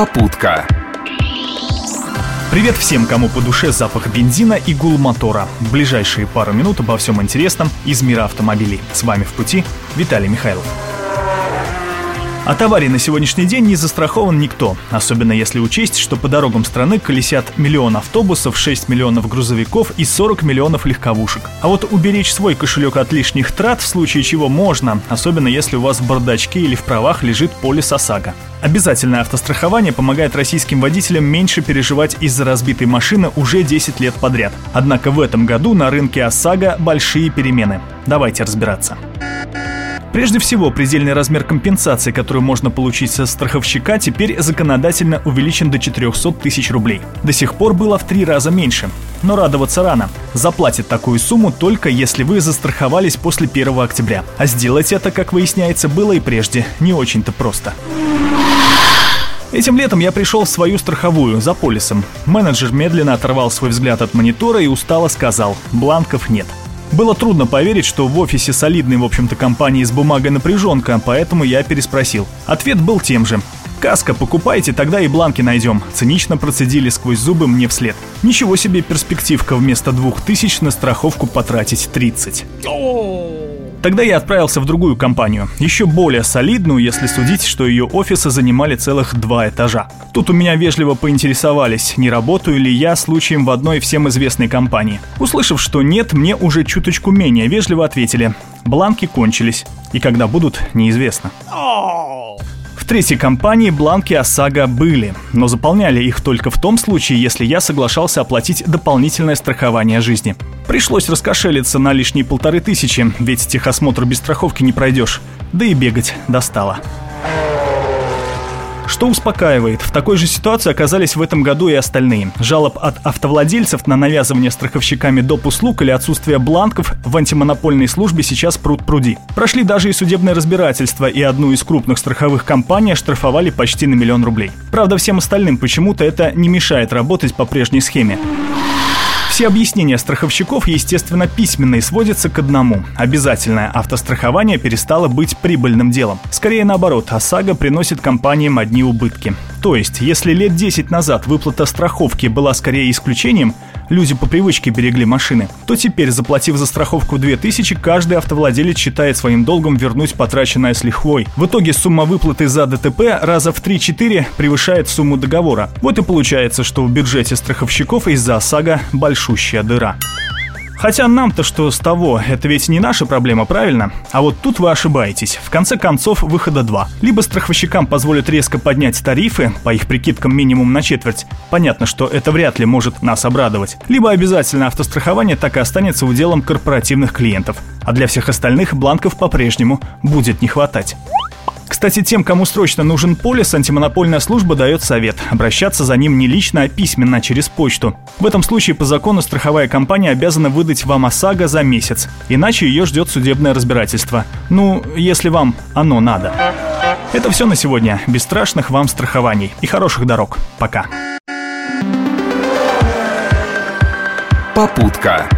Попутка. Привет всем, кому по душе запах бензина и гул мотора. В ближайшие пару минут обо всем интересном из мира автомобилей. С вами в пути Виталий Михайлов. От аварий на сегодняшний день не застрахован никто, особенно если учесть, что по дорогам страны колесят миллион автобусов, 6 миллионов грузовиков и 40 миллионов легковушек. А вот уберечь свой кошелек от лишних трат в случае чего можно, особенно если у вас в бардачке или в правах лежит полис ОСАГО. Обязательное автострахование помогает российским водителям меньше переживать из-за разбитой машины уже 10 лет подряд. Однако в этом году на рынке ОСАГО большие перемены. Давайте разбираться. Прежде всего, предельный размер компенсации, которую можно получить со страховщика, теперь законодательно увеличен до 400 тысяч рублей. До сих пор было в три раза меньше. Но радоваться рано. Заплатит такую сумму только если вы застраховались после 1 октября. А сделать это, как выясняется, было и прежде не очень-то просто. Этим летом я пришел в свою страховую, за полисом. Менеджер медленно оторвал свой взгляд от монитора и устало сказал «бланков нет». Было трудно поверить, что в офисе солидной, в общем-то, компании с бумагой напряженка, поэтому я переспросил. Ответ был тем же. «Каска покупайте, тогда и бланки найдем», — цинично процедили сквозь зубы мне вслед. Ничего себе перспективка вместо двух тысяч на страховку потратить 30. Тогда я отправился в другую компанию, еще более солидную, если судить, что ее офисы занимали целых два этажа. Тут у меня вежливо поинтересовались, не работаю ли я случаем в одной всем известной компании. Услышав, что нет, мне уже чуточку менее вежливо ответили. Бланки кончились, и когда будут, неизвестно третьей компании бланки ОСАГО были, но заполняли их только в том случае, если я соглашался оплатить дополнительное страхование жизни. Пришлось раскошелиться на лишние полторы тысячи, ведь техосмотр без страховки не пройдешь, да и бегать достало. Что успокаивает, в такой же ситуации оказались в этом году и остальные. Жалоб от автовладельцев на навязывание страховщиками доп. услуг или отсутствие бланков в антимонопольной службе сейчас пруд пруди. Прошли даже и судебное разбирательство, и одну из крупных страховых компаний штрафовали почти на миллион рублей. Правда, всем остальным почему-то это не мешает работать по прежней схеме. Все объяснения страховщиков, естественно, письменные сводятся к одному. Обязательное автострахование перестало быть прибыльным делом. Скорее наоборот, ОСАГО приносит компаниям одни убытки. То есть, если лет 10 назад выплата страховки была скорее исключением, люди по привычке берегли машины, то теперь, заплатив за страховку 2000, каждый автовладелец считает своим долгом вернуть потраченное с лихвой. В итоге сумма выплаты за ДТП раза в 3-4 превышает сумму договора. Вот и получается, что в бюджете страховщиков из-за ОСАГО большущая дыра. Хотя нам-то что с того, это ведь не наша проблема, правильно? А вот тут вы ошибаетесь. В конце концов, выхода два. Либо страховщикам позволят резко поднять тарифы, по их прикидкам минимум на четверть. Понятно, что это вряд ли может нас обрадовать. Либо обязательно автострахование так и останется уделом корпоративных клиентов. А для всех остальных бланков по-прежнему будет не хватать. Кстати, тем, кому срочно нужен полис, антимонопольная служба дает совет – обращаться за ним не лично, а письменно, через почту. В этом случае по закону страховая компания обязана выдать вам ОСАГО за месяц, иначе ее ждет судебное разбирательство. Ну, если вам оно надо. Это все на сегодня. Бесстрашных вам страхований и хороших дорог. Пока. Попутка.